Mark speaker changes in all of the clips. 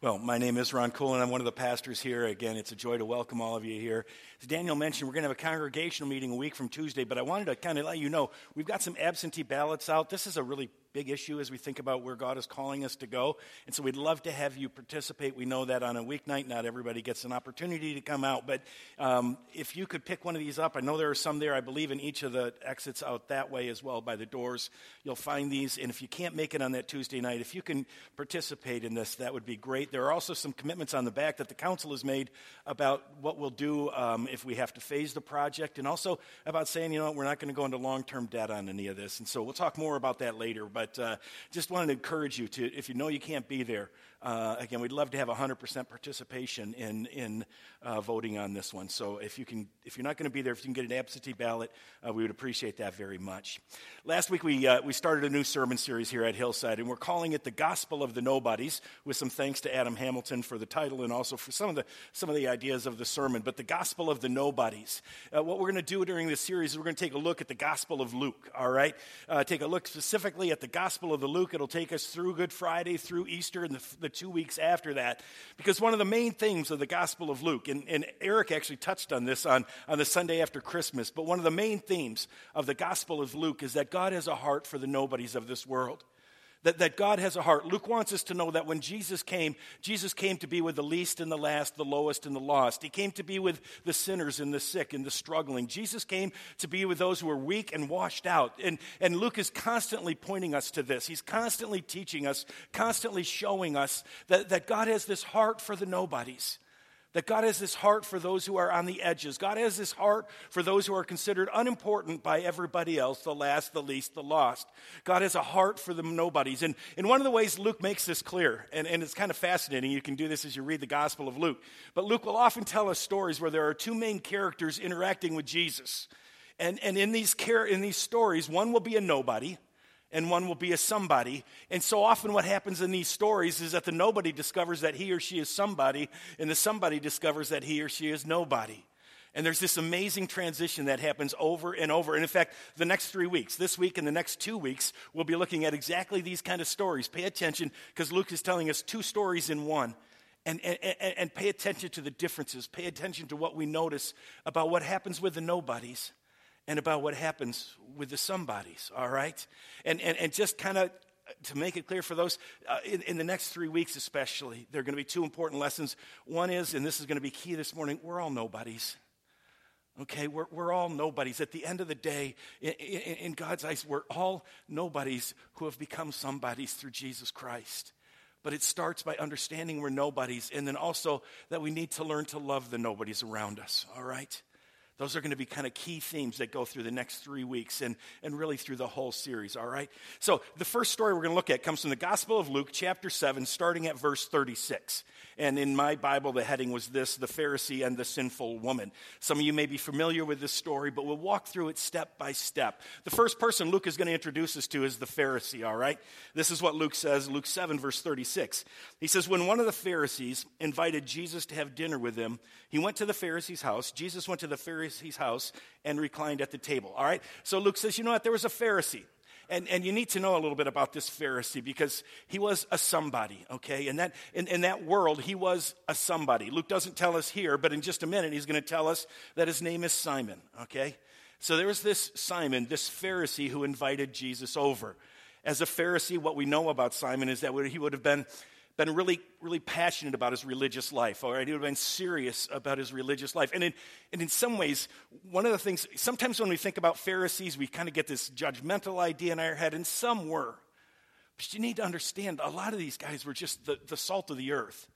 Speaker 1: Well, my name is Ron Cool, and I'm one of the pastors here. Again, it's a joy to welcome all of you here. As Daniel mentioned, we're going to have a congregational meeting a week from Tuesday, but I wanted to kind of let you know we've got some absentee ballots out. This is a really big issue as we think about where God is calling us to go. And so we'd love to have you participate. We know that on a weeknight, not everybody gets an opportunity to come out. But um, if you could pick one of these up, I know there are some there, I believe, in each of the exits out that way as well by the doors. You'll find these. And if you can't make it on that Tuesday night, if you can participate in this, that would be great. There are also some commitments on the back that the council has made about what we'll do um, if we have to phase the project, and also about saying, you know, we're not going to go into long term debt on any of this. And so we'll talk more about that later. But uh, just wanted to encourage you to, if you know you can't be there, uh, again, we'd love to have 100% participation in, in uh, voting on this one. So if, you can, if you're not going to be there, if you can get an absentee ballot, uh, we would appreciate that very much. Last week, we, uh, we started a new sermon series here at Hillside, and we're calling it The Gospel of the Nobodies, with some thanks to Adam Hamilton for the title and also for some of the, some of the ideas of the sermon. But The Gospel of the Nobodies. Uh, what we're going to do during this series is we're going to take a look at the Gospel of Luke, all right? Uh, take a look specifically at the Gospel of the Luke. It'll take us through Good Friday, through Easter, and the, the two weeks after that. Because one of the main themes of the Gospel of Luke, and, and Eric actually touched on this on, on the Sunday after Christmas, but one of the main themes of the Gospel of Luke is that God has a heart for the nobodies of this world that, that God has a heart. Luke wants us to know that when Jesus came, Jesus came to be with the least and the last, the lowest and the lost. He came to be with the sinners and the sick and the struggling. Jesus came to be with those who are weak and washed out. And, and Luke is constantly pointing us to this. He's constantly teaching us, constantly showing us that, that God has this heart for the nobodies. That God has this heart for those who are on the edges. God has this heart for those who are considered unimportant by everybody else, the last, the least, the lost. God has a heart for the nobodies. And, and one of the ways Luke makes this clear, and, and it's kind of fascinating, you can do this as you read the Gospel of Luke, but Luke will often tell us stories where there are two main characters interacting with Jesus. And, and in, these care, in these stories, one will be a nobody, and one will be a somebody. And so often, what happens in these stories is that the nobody discovers that he or she is somebody, and the somebody discovers that he or she is nobody. And there's this amazing transition that happens over and over. And in fact, the next three weeks, this week and the next two weeks, we'll be looking at exactly these kind of stories. Pay attention because Luke is telling us two stories in one. And, and, and, pay attention to the differences. Pay attention to what we notice about what happens with the nobodies and about what happens with the somebodies, all right? And, and, and just kind of to make it clear for those uh, in, in, the next three weeks, especially, there are going to be two important lessons. One is, and this is going to be key this morning, we're all nobodies. Okay, we're, we're all nobodies. At the end of the day, in, in, in God's eyes, we're all nobodies who have become somebodies through Jesus Christ. But it starts by understanding we're nobodies, and then also that we need to learn to love the nobodies around us, all right? Those are going to be kind of key themes that go through the next three weeks and, and really through the whole series, all right? So, the first story we're going to look at comes from the Gospel of Luke, chapter 7, starting at verse 36. And in my Bible, the heading was this The Pharisee and the Sinful Woman. Some of you may be familiar with this story, but we'll walk through it step by step. The first person Luke is going to introduce us to is the Pharisee, all right? This is what Luke says, Luke 7, verse 36. He says, When one of the Pharisees invited Jesus to have dinner with him, he went to the Pharisee's house. Jesus went to the Pharisee's house and reclined at the table, all right? So Luke says, You know what? There was a Pharisee. And, and you need to know a little bit about this Pharisee because he was a somebody, okay? And that, in, in that world, he was a somebody. Luke doesn't tell us here, but in just a minute, he's going to tell us that his name is Simon, okay? So there was this Simon, this Pharisee who invited Jesus over. As a Pharisee, what we know about Simon is that he would have been been really, really passionate about his religious life, all right? He would have been serious about his religious life. And in, and in some ways, one of the things, sometimes when we think about Pharisees, we kind of get this judgmental idea in our head, and some were. But you need to understand, a lot of these guys were just the, the salt of the earth.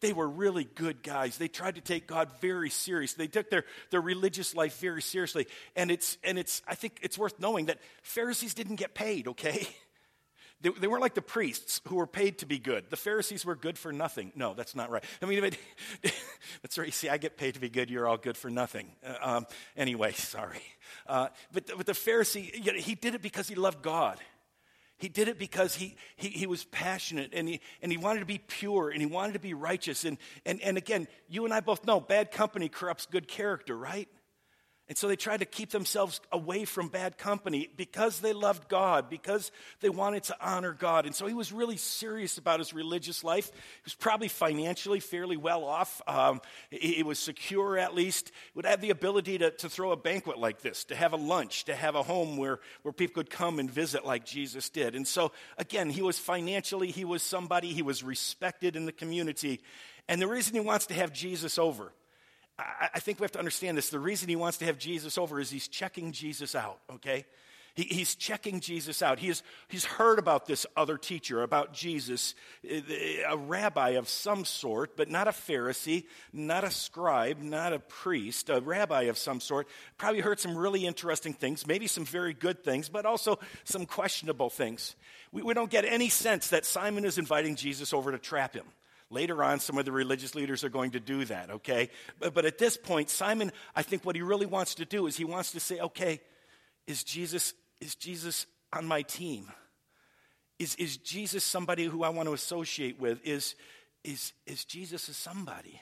Speaker 1: They were really good guys. They tried to take God very seriously. They took their, their religious life very seriously. And it's, and it's, I think it's worth knowing that Pharisees didn't get paid, okay? They, they, weren't like the priests who were paid to be good. The Pharisees were good for nothing. No, that's not right. I mean, that's right. See, I get paid to be good. You're all good for nothing. Uh, um, anyway, sorry. Uh, but, but the Pharisee, you know, he did it because he loved God. He did it because he, he, he was passionate and he, and he wanted to be pure and he wanted to be righteous. And, and, and again, you and I both know bad company corrupts good character, right? And so they tried to keep themselves away from bad company because they loved God, because they wanted to honor God. And so he was really serious about his religious life. He was probably financially fairly well off. Um, he, he, was secure, at least. He would have the ability to, to throw a banquet like this, to have a lunch, to have a home where, where people could come and visit like Jesus did. And so, again, he was financially, he was somebody, he was respected in the community. And the reason he wants to have Jesus over I, I think we have to understand this. The reason he wants to have Jesus over is he's checking Jesus out, okay? He, he's checking Jesus out. He's, he's heard about this other teacher, about Jesus, eh, a rabbi of some sort, but not a Pharisee, not a scribe, not a priest, a rabbi of some sort. Probably heard some really interesting things, maybe some very good things, but also some questionable things. We, we don't get any sense that Simon is inviting Jesus over to trap him. Later on, some of the religious leaders are going to do that, okay? But, but at this point, Simon, I think what he really wants to do is he wants to say, okay, is Jesus, is Jesus on my team? Is, is Jesus somebody who I want to associate with? Is, is, is Jesus a somebody?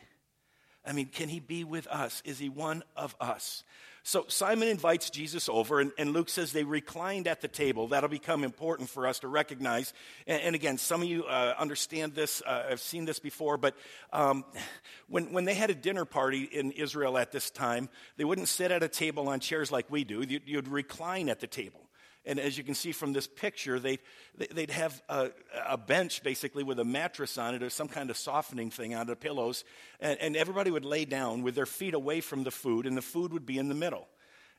Speaker 1: I mean, can he be with us? Is he one of us? So Simon invites Jesus over, and, and, Luke says they reclined at the table. That'll become important for us to recognize. And, and again, some of you uh, understand this, uh, have seen this before, but um, when, when they had a dinner party in Israel at this time, they wouldn't sit at a table on chairs like we do, you'd, you'd recline at the table. And as you can see from this picture, they'd, they'd have a, a, bench basically with a mattress on it or some kind of softening thing on the pillows. And, and, everybody would lay down with their feet away from the food, and the food would be in the middle.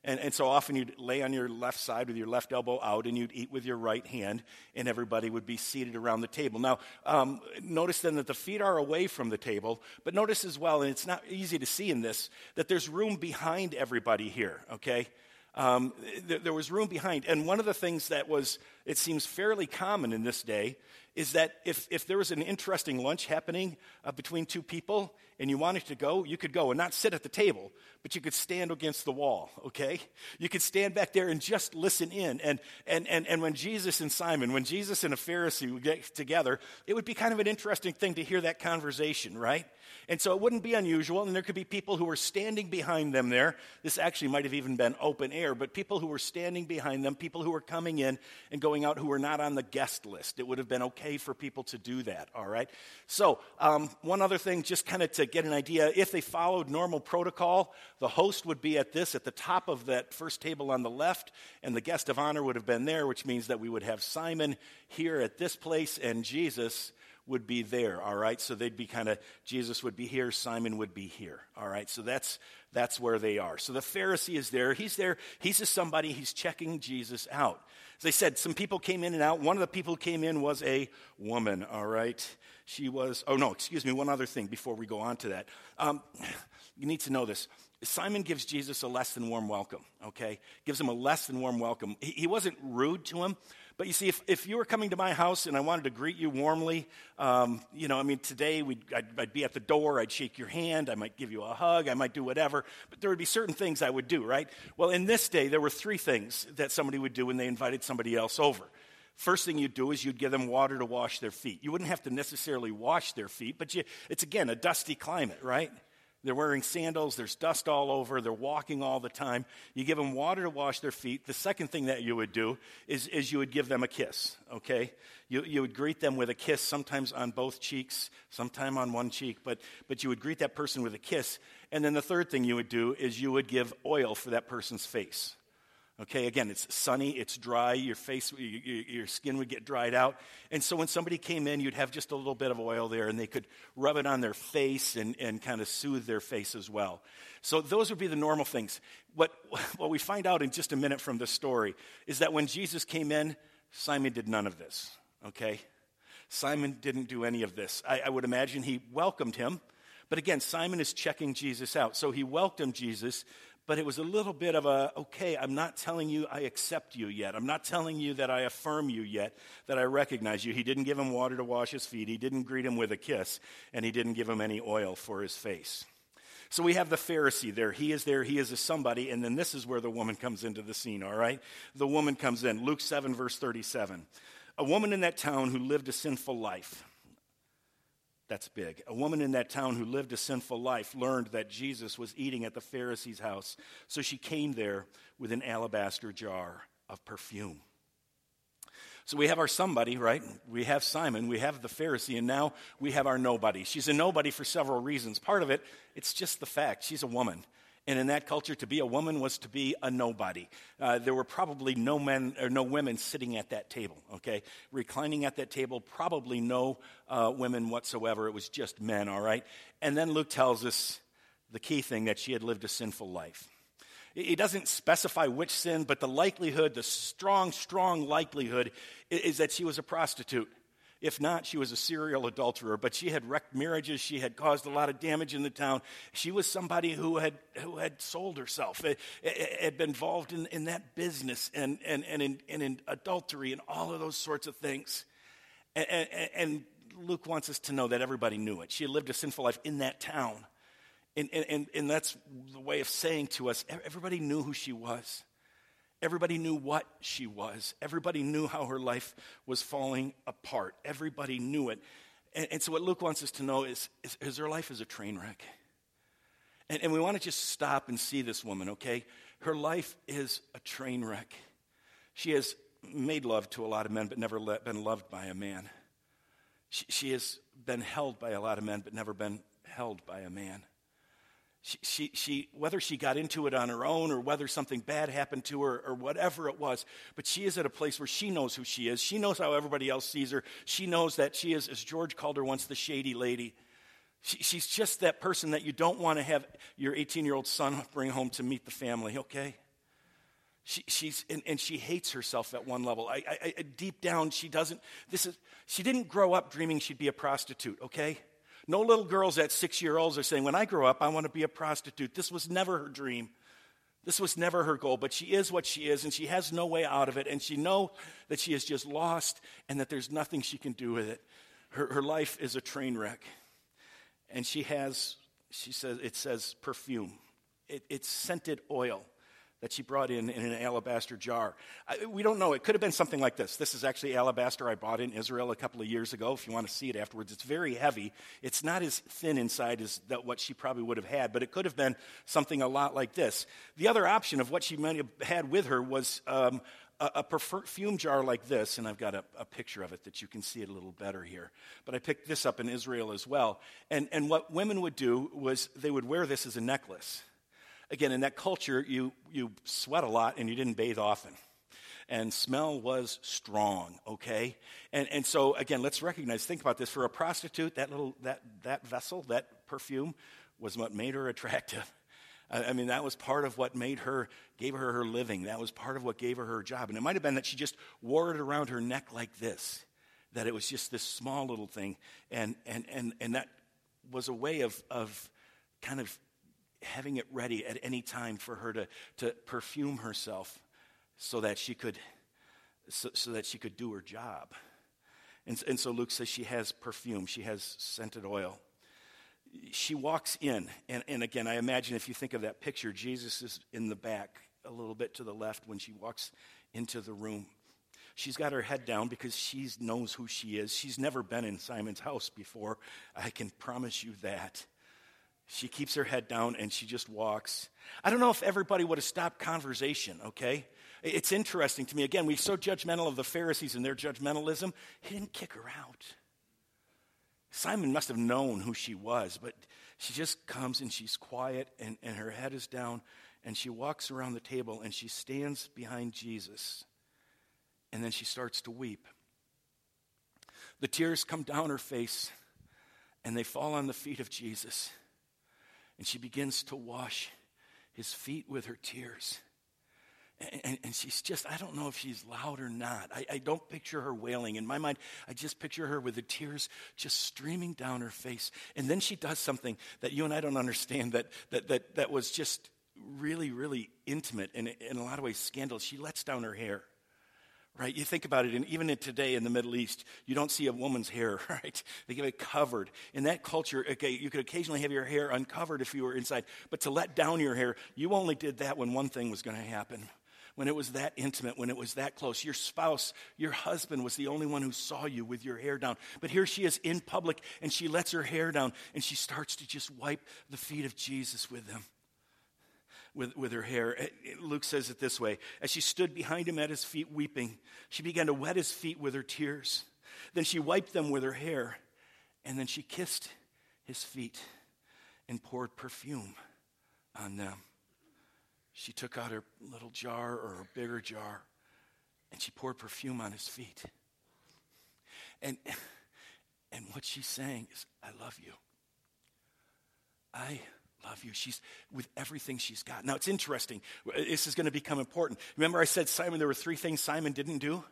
Speaker 1: And, and so often you'd lay on your left side with your left elbow out, and you'd eat with your right hand, and everybody would be seated around the table. Now, um, notice then that the feet are away from the table, but notice as well, and it's not easy to see in this, that there's room behind everybody here, okay? Um, th- there was room behind. And one of the things that was, it seems fairly common in this day, is that if, if there was an interesting lunch happening uh, between two people and you wanted to go, you could go and not sit at the table, but you could stand against the wall, okay? You could stand back there and just listen in. And, and, and, and when Jesus and Simon, when Jesus and a Pharisee would get together, it would be kind of an interesting thing to hear that conversation, right? And so it wouldn't be unusual, and there could be people who were standing behind them there. This actually might have even been open air, but people who were standing behind them, people who were coming in and going out who were not on the guest list. It would have been okay for people to do that, all right? So, um, one other thing, just kind of to get an idea if they followed normal protocol, the host would be at this, at the top of that first table on the left, and the guest of honor would have been there, which means that we would have Simon here at this place and Jesus would be there, all right? So they'd be kind of, Jesus would be here, Simon would be here, all right? So that's, that's where they are. So the Pharisee is there. He's there. He's just somebody, he's checking Jesus out. As I said, some people came in and out. One of the people who came in was a woman, all right? She was, oh no, excuse me, one other thing before we go on to that. Um, you need to know this. Simon gives Jesus a less than warm welcome, okay? Gives him a less than warm welcome. He, he wasn't rude to him, but you see, if, if you were coming to my house and I wanted to greet you warmly, um, you know, I mean, today I'd, I'd be at the door, I'd shake your hand, I might give you a hug, I might do whatever, but there would be certain things I would do, right? Well, in this day, there were three things that somebody would do when they invited somebody else over. First thing you'd do is you'd give them water to wash their feet. You wouldn't have to necessarily wash their feet, but you, it's again a dusty climate, right? They're wearing sandals, there's dust all over, they're walking all the time. You give them water to wash their feet. The second thing that you would do is, is you would give them a kiss, okay? You, you would greet them with a kiss, sometimes on both cheeks, sometime on one cheek, but, but you would greet that person with a kiss. And then the third thing you would do is you would give oil for that person's face. Okay, again, it's sunny, it's dry, your face, your skin would get dried out. And so when somebody came in, you'd have just a little bit of oil there and they could rub it on their face and, and kind of soothe their face as well. So those would be the normal things. What, what we find out in just a minute from this story is that when Jesus came in, Simon did none of this. Okay? Simon didn't do any of this. I, I would imagine he welcomed him. But again, Simon is checking Jesus out. So he welcomed Jesus but it was a little bit of a, okay, I'm not telling you I accept you yet. I'm not telling you that I affirm you yet, that I recognize you. He didn't give him water to wash his feet, he didn't greet him with a kiss, and he didn't give him any oil for his face. So we have the Pharisee there. He is there. He is a somebody. And then this is where the woman comes into the scene, all right? The woman comes in. Luke 7, verse 37. A woman in that town who lived a sinful life. That's big. A woman in that town who lived a sinful life learned that Jesus was eating at the Pharisee's house, so she came there with an alabaster jar of perfume. So we have our somebody, right? We have Simon, we have the Pharisee, and now we have our nobody. She's a nobody for several reasons. Part of it, it's just the fact she's a woman. And in that culture, to be a woman was to be a nobody. Uh, there were probably no men or no women sitting at that table, okay? Reclining at that table, probably no uh, women whatsoever. It was just men, all right? And then Luke tells us the key thing that she had lived a sinful life. He doesn't specify which sin, but the likelihood, the strong, strong likelihood, is that she was a prostitute. If not, she was a serial adulterer, but she had wrecked marriages. She had caused a lot of damage in the town. She was somebody who had, who had sold herself, eh, eh, eh, had been involved in, in that business and, and, and, in, and in adultery and all of those sorts of things. And, and, and Luke wants us to know that everybody knew it. She lived a sinful life in that town. And, and, and that's the way of saying to us everybody knew who she was. Everybody knew what she was. Everybody knew how her life was falling apart. Everybody knew it. And, and so, what Luke wants us to know is, is, is her life is a train wreck. And, and we want to just stop and see this woman, okay? Her life is a train wreck. She has made love to a lot of men, but never been loved by a man. She, she has been held by a lot of men, but never been held by a man. She, she, whether she got into it on her own or whether something bad happened to her or whatever it was, but she is at a place where she knows who she is. She knows how everybody else sees her. She knows that she is, as George called her once, the shady lady. She, she's just that person that you don't want to have your 18 year old son bring home to meet the family, okay? She, she's, and, and, she hates herself at one level. I, I, deep down, she doesn't, this is, she didn't grow up dreaming she'd be a prostitute, okay? No little girls at six year olds are saying, When I grow up, I want to be a prostitute. This was never her dream. This was never her goal, but she is what she is, and she has no way out of it, and she knows that she is just lost and that there's nothing she can do with it. Her, her life is a train wreck. And she has, she says, it says perfume. It, it's scented oil that she brought in in an alabaster jar. I, we don't know. It could have been something like this. This is actually alabaster I bought in Israel a couple of years ago. If you want to see it afterwards, it's very heavy. It's not as thin inside as that what she probably would have had, but it could have been something a lot like this. The other option of what she might have had with her was um, a, a, perfume jar like this, and I've got a, a, picture of it that you can see it a little better here. But I picked this up in Israel as well. And, and what women would do was they would wear this as a necklace again, in that culture, you, you sweat a lot and you didn't bathe often. And smell was strong, okay? And, and so, again, let's recognize, think about this. For a prostitute, that little, that, that vessel, that perfume, was what made her attractive. I mean, that was part of what made her, gave her her living. That was part of what gave her her job. And it might have been that she just wore it around her neck like this, that it was just this small little thing. And, and, and, and that was a way of, of kind of having it ready at any time for her to, to perfume herself so that she could so, so that she could do her job. And, and so Luke says she has perfume, she has scented oil. She walks in, and, and again, I imagine if you think of that picture, Jesus is in the back, a little bit to the left when she walks into the room. She's got her head down because she knows who she is. She's never been in Simon's house before. I can promise you that. She keeps her head down and she just walks. I don't know if everybody would have stopped conversation, okay? It's interesting to me. Again, we're so judgmental of the Pharisees and their judgmentalism. He didn't kick her out. Simon must have known who she was, but she just comes and she's quiet and, and her head is down and she walks around the table and she stands behind Jesus and then she starts to weep. The tears come down her face and they fall on the feet of Jesus. And she begins to wash his feet with her tears. And, and, she's just, I don't know if she's loud or not. I, I don't picture her wailing. In my mind, I just picture her with the tears just streaming down her face. And then she does something that you and I don't understand that, that, that, that was just really, really intimate and in a lot of ways scandalous. She lets down her hair right? You think about it, and even today in the Middle East, you don't see a woman's hair, right? They give it covered. In that culture, okay, you could occasionally have your hair uncovered if you were inside, but to let down your hair, you only did that when one thing was going to happen. when it was that intimate, when it was that close. Your spouse, your husband was the only one who saw you with your hair down. But here she is in public and she lets her hair down and she starts to just wipe the feet of Jesus with them. With, with her hair. Luke says it this way As she stood behind him at his feet weeping, she began to wet his feet with her tears. Then she wiped them with her hair, and then she kissed his feet and poured perfume on them. She took out her little jar or her bigger jar and she poured perfume on his feet. And, and what she's saying is, I love you. I love you. She's with everything she's got. Now, it's interesting. This is going to become important. Remember, I said, Simon, there were three things Simon didn't do?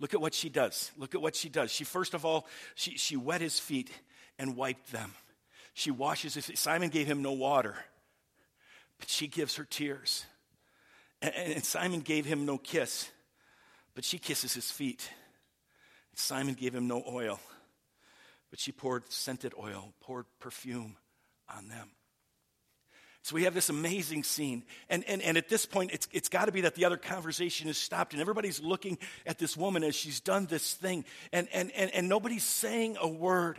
Speaker 1: Look at what she does. Look at what she does. She, first of all, she, she wet his feet and wiped them. She washes his feet. Simon gave him no water, but she gives her tears. And, and Simon gave him no kiss, but she kisses his feet. And Simon gave him no oil, but she poured scented oil, poured perfume on them. So we have this amazing scene. And, and, and at this point, it's, it's got to be that the other conversation is stopped, and everybody's looking at this woman as she's done this thing, and, and, and, and nobody's saying a word.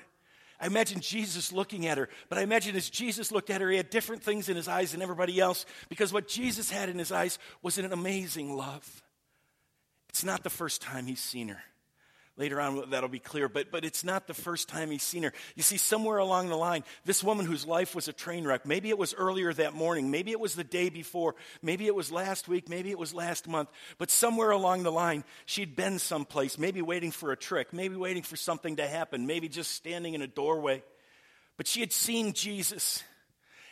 Speaker 1: I imagine Jesus looking at her, but I imagine as Jesus looked at her, he had different things in his eyes than everybody else because what Jesus had in his eyes was an amazing love. It's not the first time he's seen her. Later on, that'll be clear, but, but it's not the first time he's seen her. You see, somewhere along the line, this woman whose life was a train wreck, maybe it was earlier that morning, maybe it was the day before, maybe it was last week, maybe it was last month, but somewhere along the line, she'd been someplace, maybe waiting for a trick, maybe waiting for something to happen, maybe just standing in a doorway. But she had seen Jesus.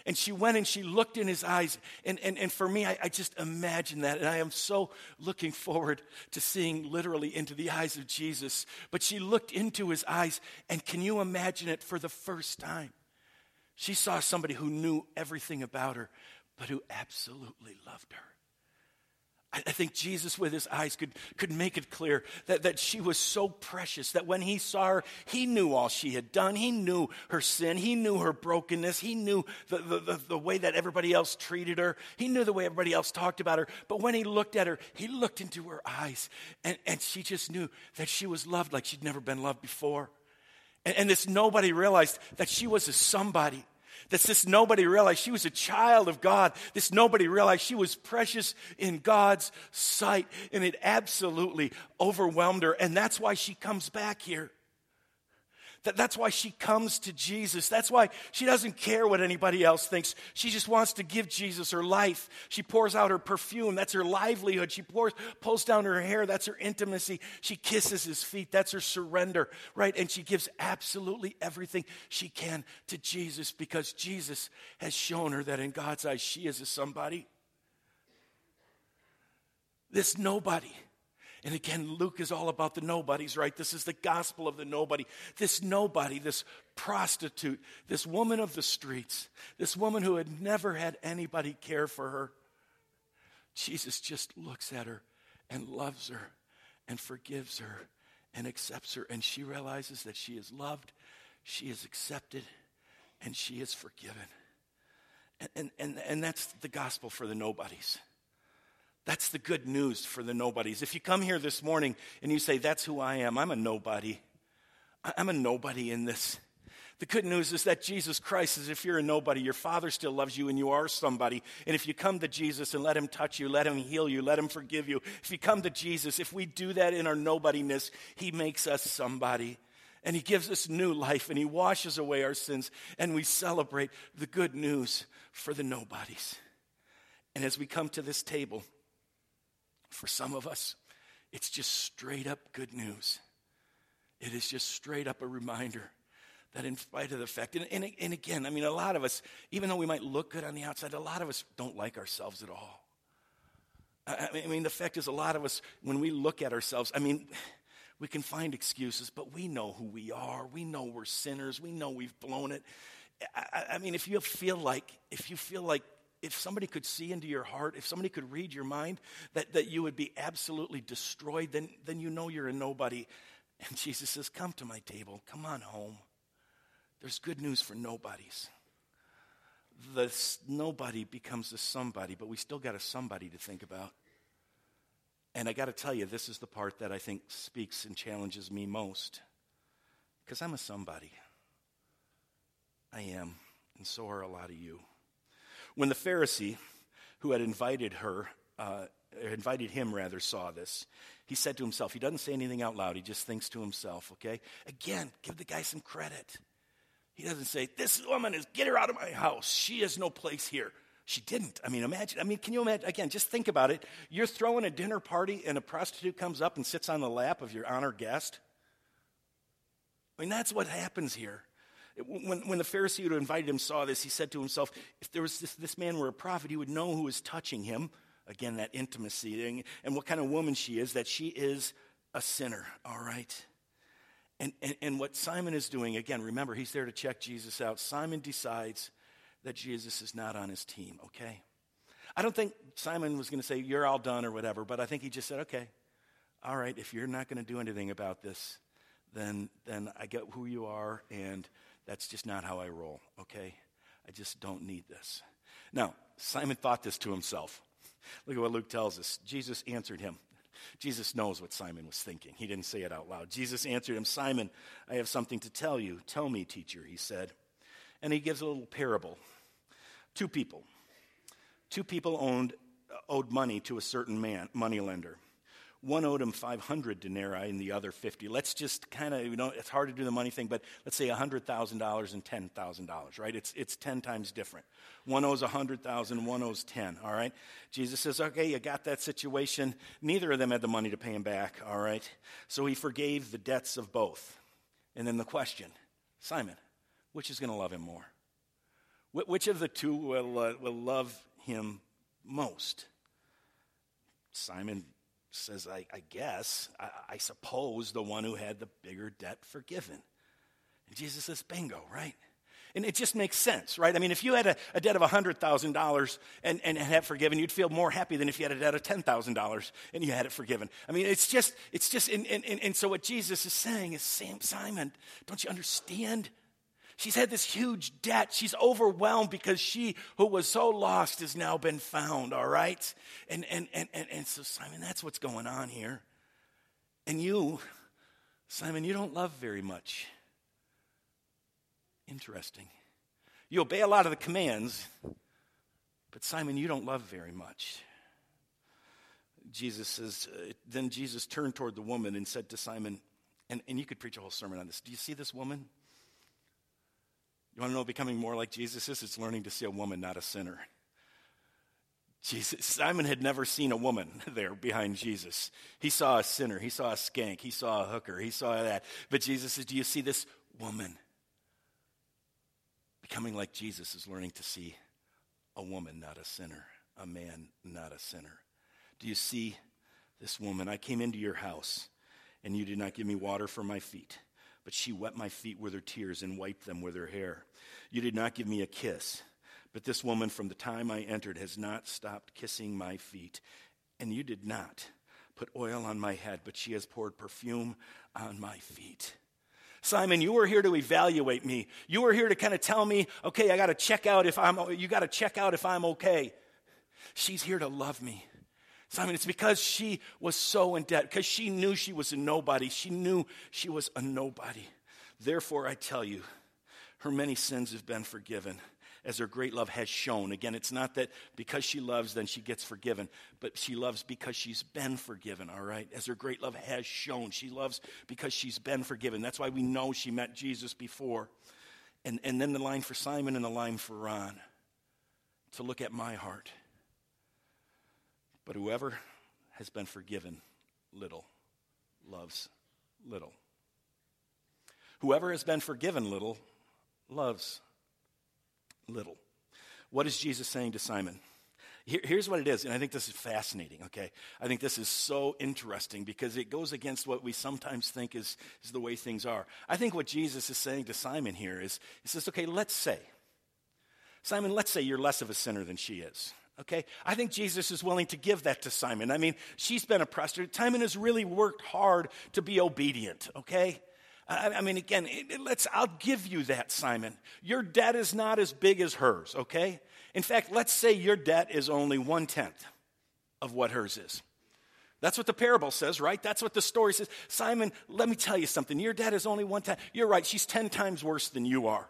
Speaker 1: And she went and she looked in his eyes. And, and, and for me, I, I just imagine that. And I am so looking forward to seeing literally into the eyes of Jesus. But she looked into his eyes, and can you imagine it for the first time? She saw somebody who knew everything about her, but who absolutely loved her. I think Jesus, with his eyes, could, could make it clear that, that she was so precious that when he saw her, he knew all she had done. He knew her sin. He knew her brokenness. He knew the, the, the, the way that everybody else treated her. He knew the way everybody else talked about her. But when he looked at her, he looked into her eyes, and, and she just knew that she was loved like she'd never been loved before. And, and this nobody realized that she was a somebody that this nobody realized she was a child of God. This nobody realized she was precious in God's sight. And it absolutely overwhelmed her. And that's why she comes back here. That, that's why she comes to Jesus. That's why she doesn't care what anybody else thinks. She just wants to give Jesus her life. She pours out her perfume. That's her livelihood. She pours, pulls down her hair. That's her intimacy. She kisses his feet. That's her surrender, right? And she gives absolutely everything she can to Jesus because Jesus has shown her that in God's eyes, she is a somebody. This nobody and again, Luke is all about the nobodies, right? This is the gospel of the nobody. This nobody, this prostitute, this woman of the streets, this woman who had never had anybody care for her. Jesus just looks at her and loves her and forgives her and accepts her. And she realizes that she is loved, she is accepted, and she is forgiven. And, and, and, that's the gospel for the nobodies. That's the good news for the nobodies. If you come here this morning and you say, That's who I am, I'm a nobody. I'm a nobody in this. The good news is that Jesus Christ is if you're a nobody, your Father still loves you and you are somebody. And if you come to Jesus and let Him touch you, let Him heal you, let Him forgive you, if you come to Jesus, if we do that in our nobodiness, He makes us somebody. And He gives us new life and He washes away our sins. And we celebrate the good news for the nobodies. And as we come to this table, for some of us, it's just straight up good news. It is just straight up a reminder that, in spite of the fact, and, and, and, again, I mean, a lot of us, even though we might look good on the outside, a lot of us don't like ourselves at all. I, mean, the fact is, a lot of us, when we look at ourselves, I mean, we can find excuses, but we know who we are. We know we're sinners. We know we've blown it. I, I mean, if you feel like, if you feel like if somebody could see into your heart, if somebody could read your mind, that, that you would be absolutely destroyed, then, then you know you're a nobody. And Jesus says, Come to my table. Come on home. There's good news for nobodies. The nobody becomes a somebody, but we still got a somebody to think about. And I got to tell you, this is the part that I think speaks and challenges me most. Because I'm a somebody. I am, and so are a lot of you. When the Pharisee who had invited her, uh, invited him rather, saw this, he said to himself, he doesn't say anything out loud, he just thinks to himself, okay? Again, give the guy some credit. He doesn't say, This woman is, get her out of my house. She has no place here. She didn't. I mean, imagine. I mean, can you imagine? Again, just think about it. You're throwing a dinner party, and a prostitute comes up and sits on the lap of your honored guest. I mean, that's what happens here. When, when the Pharisee who invited him saw this, he said to himself, If there was this, this man were a prophet, he would know who was touching him. Again, that intimacy thing, and what kind of woman she is, that she is a sinner, all right? And, and, and what Simon is doing, again, remember, he's there to check Jesus out. Simon decides that Jesus is not on his team, okay? I don't think Simon was going to say, You're all done or whatever, but I think he just said, Okay, all right, if you're not going to do anything about this, then, then I get who you are, and that's just not how I roll, okay? I just don't need this. Now, Simon thought this to himself. Look at what Luke tells us. Jesus answered him. Jesus knows what Simon was thinking. He didn't say it out loud. Jesus answered him, Simon, I have something to tell you. Tell me, teacher, he said. And he gives a little parable. Two people. Two people owned, owed money to a certain man, money lender. One owed him 500 denarii and the other 50. Let's just kind of, you know, it's hard to do the money thing, but let's say $100,000 and $10,000, right? It's, it's 10 times different. One owes 100,000, one owes 10, all right? Jesus says, okay, you got that situation. Neither of them had the money to pay him back, all right? So he forgave the debts of both. And then the question Simon, which is going to love him more? Which of the two will, uh, will love him most? Simon says, I, I guess, I, I, suppose the one who had the bigger debt forgiven. And Jesus says, bingo, right? And it just makes sense, right? I mean, if you had a, a debt of $100,000 and, and had forgiven, you'd feel more happy than if you had a debt of $10,000 and you had it forgiven. I mean, it's just, it's just, and, and, and so what Jesus is saying is, Sam, Simon, don't you understand? She's had this huge debt. She's overwhelmed because she who was so lost has now been found, all right? And, and, and, and, and so, Simon, that's what's going on here. And you, Simon, you don't love very much. Interesting. You obey a lot of the commands, but Simon, you don't love very much. Jesus says, uh, then Jesus turned toward the woman and said to Simon, and, and you could preach a whole sermon on this. Do you see this woman? You want to know becoming more like Jesus is? It's learning to see a woman, not a sinner. Jesus, Simon had never seen a woman there behind Jesus. He saw a sinner, he saw a skank, he saw a hooker, he saw that. But Jesus says, Do you see this woman? Becoming like Jesus is learning to see a woman, not a sinner, a man, not a sinner. Do you see this woman? I came into your house, and you did not give me water for my feet but she wet my feet with her tears and wiped them with her hair. You did not give me a kiss, but this woman from the time I entered has not stopped kissing my feet. And you did not put oil on my head, but she has poured perfume on my feet. Simon, you were here to evaluate me. You were here to kind of tell me, okay, I got to check out if I'm, you got to check out if I'm okay. She's here to love me. Simon, it's because she was so in debt, because she knew she was a nobody. She knew she was a nobody. Therefore, I tell you, her many sins have been forgiven as her great love has shown. Again, it's not that because she loves, then she gets forgiven, but she loves because she's been forgiven, all right? As her great love has shown. She loves because she's been forgiven. That's why we know she met Jesus before. And, and then the line for Simon and the line for Ron to look at my heart but whoever has been forgiven little loves little. Whoever has been forgiven little loves little. What is Jesus saying to Simon? Here, here's what it is, and I think this is fascinating, okay? I think this is so interesting because it goes against what we sometimes think is, is the way things are. I think what Jesus is saying to Simon here is, he says, okay, let's say, Simon, let's say you're less of a sinner than she is. Okay? I think Jesus is willing to give that to Simon. I mean, she's been a prostitute. Simon has really worked hard to be obedient, okay? I, I mean, again, it, let's, I'll give you that, Simon. Your debt is not as big as hers, okay? In fact, let's say your debt is only one tenth of what hers is. That's what the parable says, right? That's what the story says. Simon, let me tell you something. Your debt is only one time. You're right. She's 10 times worse than you are.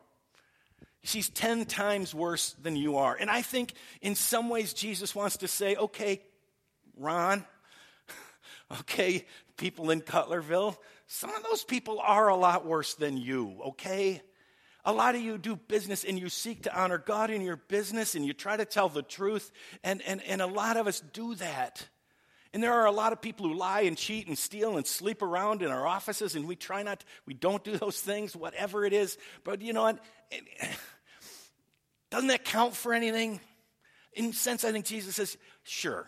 Speaker 1: She's 10 times worse than you are. And I think in some ways Jesus wants to say, okay, Ron, okay, people in Cutlerville, some of those people are a lot worse than you, okay? A lot of you do business and you seek to honor God in your business and you try to tell the truth, and, and, and a lot of us do that. And there are a lot of people who lie and cheat and steal and sleep around in our offices, and we try not, we don't do those things, whatever it is. But you know what? Doesn't that count for anything? In sense, I think Jesus says, sure.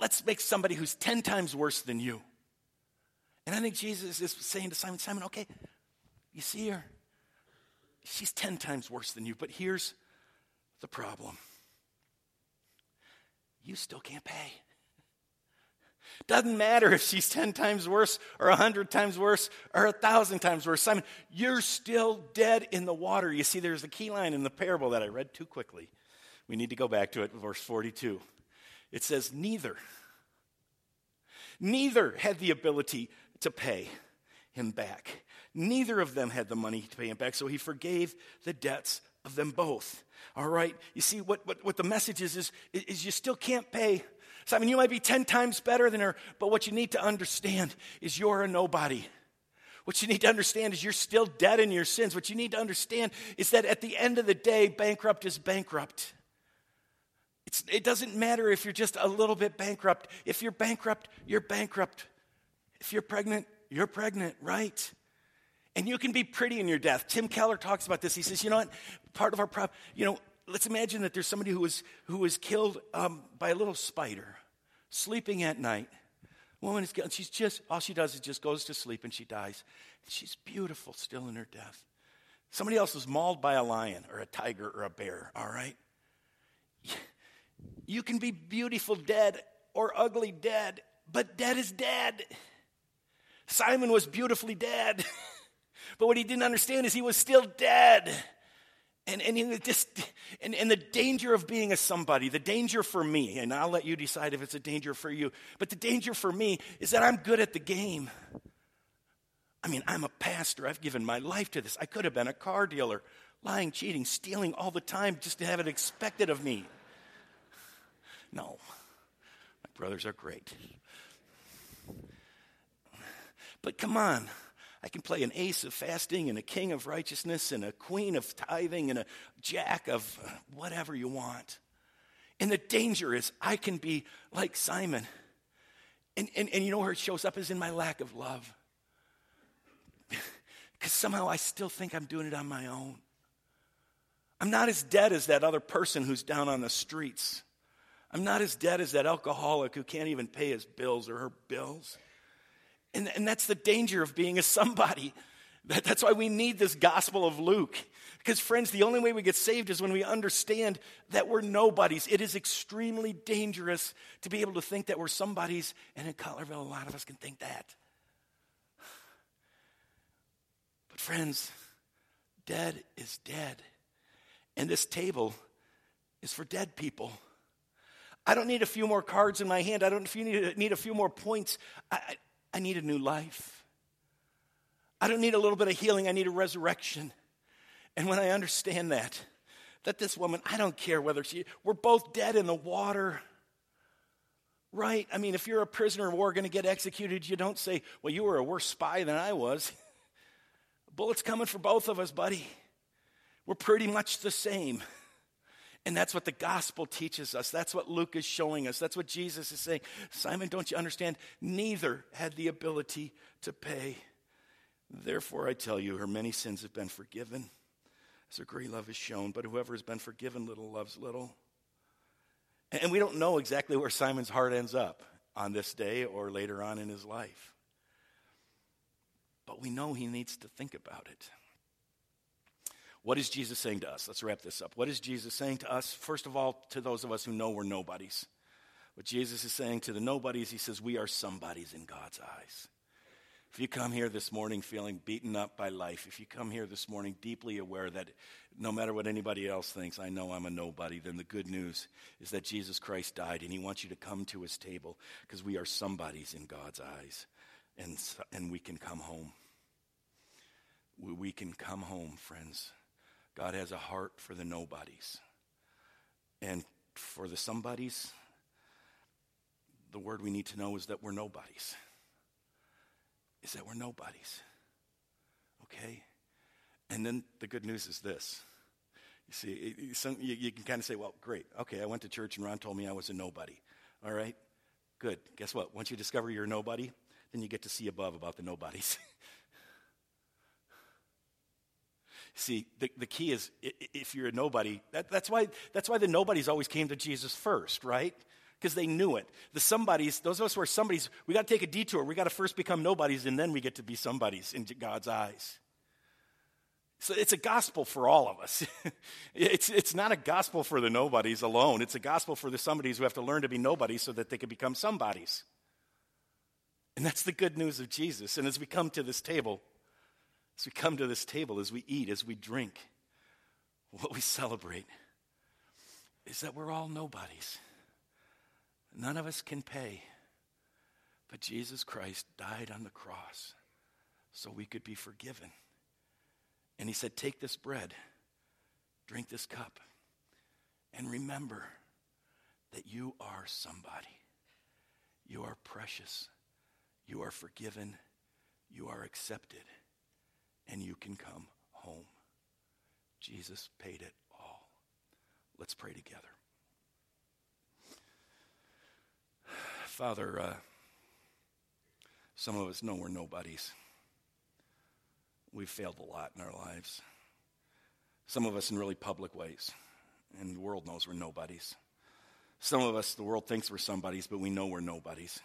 Speaker 1: Let's make somebody who's 10 times worse than you. And I think Jesus is saying to Simon, Simon, okay, you see her? She's 10 times worse than you, but here's the problem you still can't pay. Doesn't matter if she's 10 times worse or 100 times worse or 1,000 times worse. Simon, you're still dead in the water. You see, there's a key line in the parable that I read too quickly. We need to go back to it, verse 42. It says, Neither, neither had the ability to pay him back. Neither of them had the money to pay him back, so he forgave the debts of them both. All right? You see, what, what, what the message is, is, is you still can't pay so, I mean, you might be 10 times better than her, but what you need to understand is you're a nobody. What you need to understand is you're still dead in your sins. What you need to understand is that at the end of the day, bankrupt is bankrupt. It's, it doesn't matter if you're just a little bit bankrupt. If you're bankrupt, you're bankrupt. If you're pregnant, you're pregnant, right? And you can be pretty in your death. Tim Keller talks about this. He says, you know what? Part of our problem, you know, let's imagine that there's somebody who was, who was killed um, by a little spider, sleeping at night. Woman is killed. she's just, all she does is just goes to sleep and she dies. She's beautiful still in her death. Somebody else was mauled by a lion or a tiger or a bear, all right? You can be beautiful dead or ugly dead, but dead is dead. Simon was beautifully dead, but what he didn't understand is he was still dead. And, and, just, and, and the danger of being a somebody, the danger for me, and I'll let you decide if it's a danger for you, but the danger for me is that I'm good at the game. I mean, I'm a pastor. I've given my life to this. I could have been a car dealer, lying, cheating, stealing all the time just to have it expected of me. No, my brothers are great. But come on, I can play an ace of fasting and a king of righteousness and a queen of tithing and a jack of whatever you want. And the danger is I can be like Simon. And, and, and you know where it shows up is in my lack of love. Because somehow I still think I'm doing it on my own. I'm not as dead as that other person who's down on the streets. I'm not as dead as that alcoholic who can't even pay his bills or her bills. And, and that's the danger of being a somebody. That, that's why we need this gospel of Luke. Because, friends, the only way we get saved is when we understand that we're nobodies. It is extremely dangerous to be able to think that we're somebodies, and in Cutlerville, a lot of us can think that. But, friends, dead is dead. And this table is for dead people. I don't need a few more cards in my hand. I don't need a few more points. I, I need a new life. I don't need a little bit of healing, I need a resurrection. And when I understand that, that this woman, I don't care whether she, we're both dead in the water. Right? I mean, if you're a prisoner of war going to get executed, you don't say, well, you were a worse spy than I was. Bullets coming for both of us, buddy. We're pretty much the same. And that's what the gospel teaches us. That's what Luke is showing us. That's what Jesus is saying. Simon, don't you understand? Neither had the ability to pay. Therefore, I tell you, her many sins have been forgiven, as her great love is shown. But whoever has been forgiven little loves little. And we don't know exactly where Simon's heart ends up on this day or later on in his life. But we know he needs to think about it. What is Jesus saying to us? Let's wrap this up. What is Jesus saying to us? First of all, to those of us who know we're nobodies. What Jesus is saying to the nobodies, he says, we are somebodies in God's eyes. If you come here this morning feeling beaten up by life, if you come here this morning deeply aware that no matter what anybody else thinks, I know I'm a nobody, then the good news is that Jesus Christ died and he wants you to come to his table because we are somebodies in God's eyes and, and we can come home. We, we can come home, friends. God has a heart for the nobodies. And for the somebodies, the word we need to know is that we're nobodies is that we're nobodies. Okay? And then the good news is this. You see, some, you, you can kind of say, well, great. Okay, I went to church and Ron told me I was a nobody. All right? Good. Guess what? Once you discover you're a nobody, then you get to see above about the nobodies. See, the, the key is if you're a nobody, that, that's, why, that's why the nobodies always came to Jesus first, right? because they knew it. The somebodies, those of us who are somebodies, we got to take a detour. We got to first become nobodies, and then we get to be somebodies in God's eyes. So it's a gospel for all of us. it's, it's not a gospel for the nobodies alone. It's a gospel for the somebodies who have to learn to be nobodies so that they can become somebodies. And that's the good news of Jesus. And as we come to this table, as we come to this table, as we eat, as we drink, what we celebrate is that we're all nobodies. None of us can pay. But Jesus Christ died on the cross so we could be forgiven. And he said, Take this bread, drink this cup, and remember that you are somebody. You are precious. You are forgiven. You are accepted. And you can come home. Jesus paid it all. Let's pray together. Father, uh, some of us know we're nobodies. We've failed a lot in our lives. Some of us in really public ways, and the world knows we're nobodies. Some of us, the world thinks we're somebodies, but we know we're nobodies.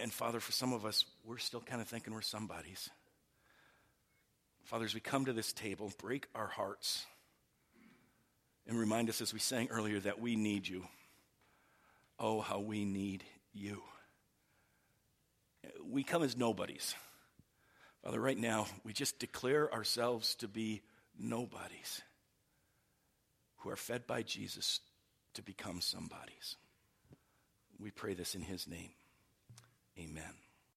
Speaker 1: And Father, for some of us, we're still kind of thinking we're somebodies. Father, as we come to this table, break our hearts and remind us, as we sang earlier, that we need you. Oh, how we need you. We come as nobodies. Father, right now, we just declare ourselves to be nobodies who are fed by Jesus to become somebodies. We pray this in his name. Amen.